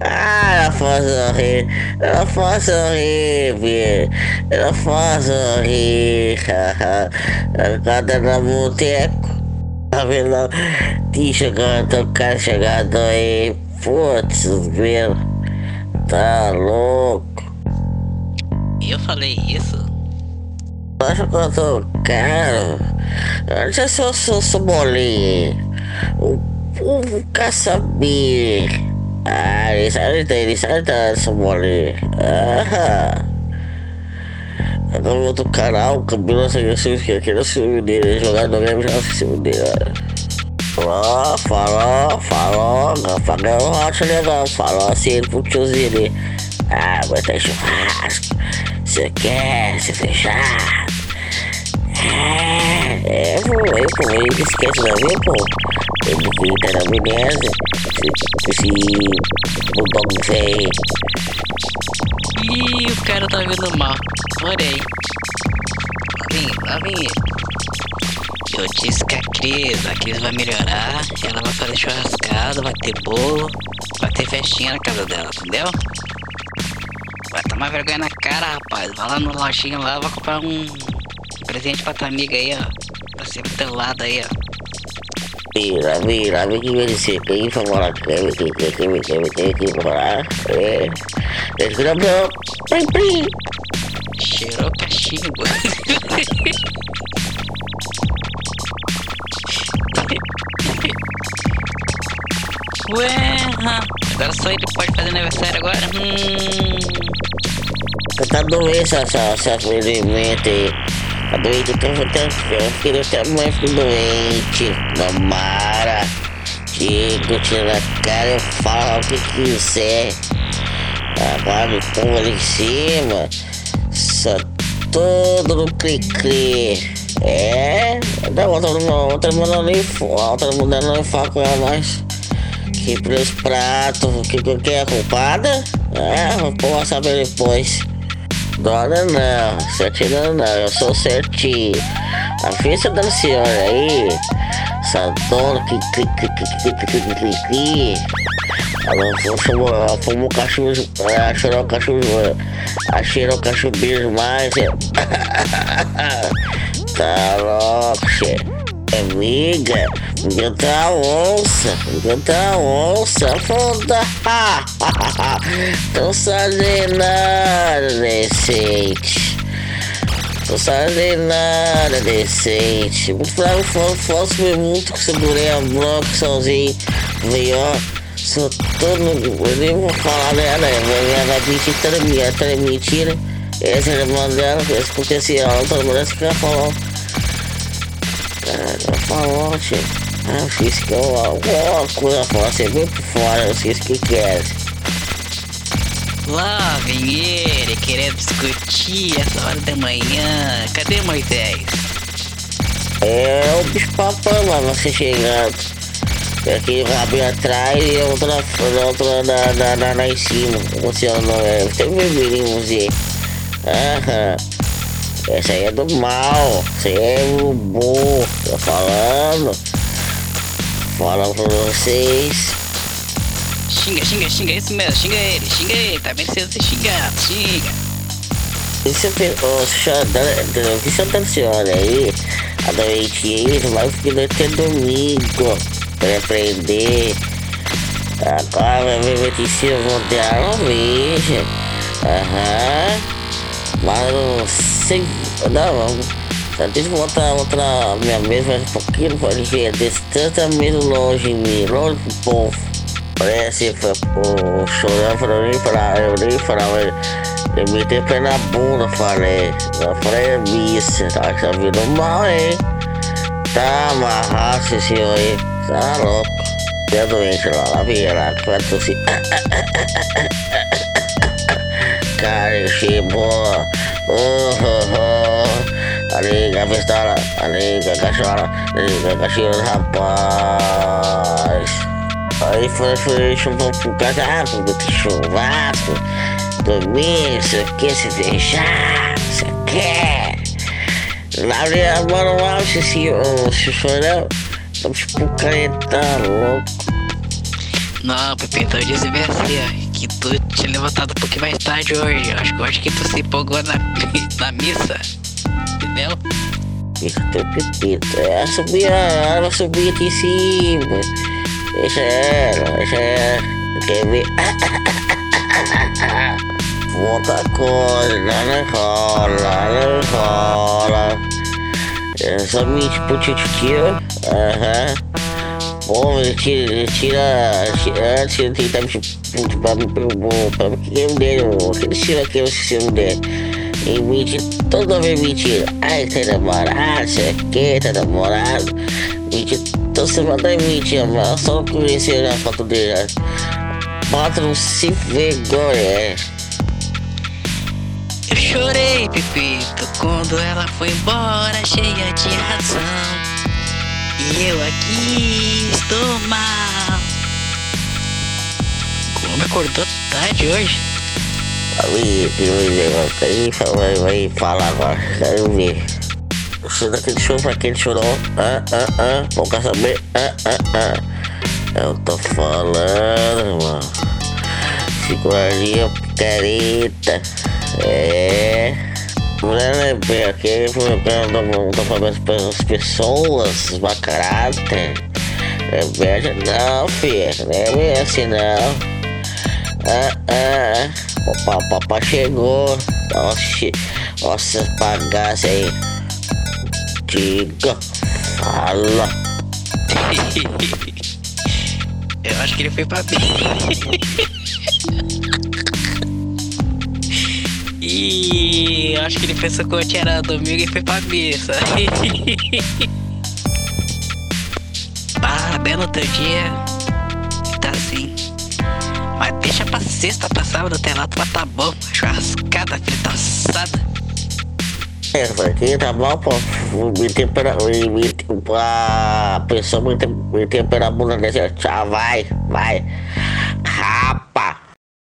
ah, não posso rir, não posso rir, filho. Eu não posso rir. Cada no boteco, tá vendo? Tinha chegado, o cara chegado aí. Putz, velho. Tá louco. Eu falei isso? Acho que eu tô caro. Eu não sei se eu sou, sou bolinha povo quer saber. Ah, eles interessante semua nih. Ah. Agora outro canal, cabelo sem agressivo, que aquele é o filme dele, jogado mesmo já é o filme dele. Falou, falou, falou, falou, não acho legal, falou assim pro tiozinho ali. Ah, vai ter churrasco, você quer se fechar? É, eu vou, eu vou, eu esqueço, não, viu, pô? Ele grita na beleza. Esse, bulldog velho. Ih, o cara tá vendo mal. Porém. Lá vem, lá vem. Eu disse que a Cris, a Cris vai melhorar, ela vai fazer churrascada, vai ter bolo, vai ter festinha na casa dela, entendeu? Vai tomar vergonha na cara, rapaz. Vai lá no lojinha lá, vai comprar um presente pra tua amiga aí, ó. Pra ser lado aí, ó. Mira, mira, vem que me dice que hizo para que que que que que que que que para eh es que no prim prim Cheirou cachimbo. Ué, agora só ele pode fazer aniversário agora? Hum. tá doença essa essa ferimento aí tá tenho eu filho até mãe fico doente. Namara. Digo, tira a cara eu falo o que quiser. Agora me põe ali em cima. Só todo no cri-cri. É? Da outra outra mulher nem outra não fala com ela mais. Que pros pratos que que é culpada? É vou saber depois Dona não, certinho não, eu sou certinho. A ficha da senhora aí, essa dona que cri cri cri cri cri cri cri cri. Ela fumou, ela fumou cachorro, ela cheirou o cachorro, ela cheirou o cachorro mais. Tá louco, chefe amiga, encontrar onça, encontrar onça, foda. Tô fazendo nada decente. Tô fazendo nada decente. Muito fraco, fosse muito que segurei a bloco sozinho. Veio. Sou todo. Eu nem vou falar nada, ela mentir toda minha, toda mentira. Essa é a irmã dela, esse aconteceu, outra mulher que ela falou. Cara, falou, Ah, fiz que eu alguma coisa fora, você veio por fora, eu fiz o que quer. Lá vem ele querendo discutir essa hora da manhã. Cadê Moisés? É o bicho papão lá, você chegando. Tem aquele rabinho atrás e outra, outra na, na, na, na em cima. Você não é. Tem um vermelhinhozinho. Aham. Essa aí é do mal. Aí é o bom. Tô falando. Falando pra vocês. Xinga, xinga, xinga, isso mesmo, xinga ele, xinga ele, tá merecendo ser xingado, xinga. Isso é o senhor, que senhor da senhora aí, a noite aí, vai ficar até domingo pra aprender. Agora ver medicina mundial, veja. Aham. Mas não sei. Não, só deixa eu botar outra minha mesa mais um pouquinho ver a distância mesmo longe de mim, longe do povo. Parece que o chorando pra mim, pra eu nem falava. Eu meti pé na bunda, falei. Eu falei, missa, tá sabendo mal, hein? Tá amarrado esse senhor aí, tá louco. É doente lá, lá vem lá, vai tossir. Cara, achei boa. Oh, oh, oh. A nega pistola, a nega cachorra, a nega cachorro, rapaz. Aí foi, foi, chumbou pro casaco, do chuvasco. Dormir, isso aqui, se deixar, isso aqui. É. Lá vem a lá, se se se chorão. Tô tipo canetão, louco. Não, Pepe, então disse assim, que tu tinha levantado um pouquinho mais tarde hoje. Acho, acho que tu se empolgou na, na missa. Entendeu? Ela subia, ela subia aqui em cima. Deixa ela, deixa ela. Quer ver? Outra coisa, lá não rola. É somente pro tio Aham. Bom, tira, tira, tira, tentava me pra me pra me que eu dele, ele tira aquele sistema dele. E mentira, toda vez mentira. Ai, tá namorado, sei que, tá namorado. Mentira, toda semana tá mentira, mas só conhecer a foto dele. No se vergonha, é. Eu chorei, Pepito, quando ela foi embora, cheia de razão. E eu aqui estou mal. Como acordou tarde hoje? Aí, aí, vai, vai falar agora, quero ver. Show daquele show pra quem chorou, ah, ah, ah, não quer saber, ah, ah, ah. Eu tô falando, mano. Seguraria careta. É. Mulher é bem aqui, tô falando as pessoas, má caráter. É verdade, não, filha, não é assim não. Ah, ah, o papai chegou. Nossa, nossa, pagasse aí. Diga, fala. Eu acho que ele foi pra mim. E acho que ele pensou que eu era domingo e foi pra missa. ah, belo outro dia. Tá assim. Mas deixa pra sexta, pra sábado até lá, tu tá bom. Churrascada, frita assada. É, aqui tá pô. Me tempera. Me, me, a pessoa tempera a bunda desse. Tchau, vai, vai.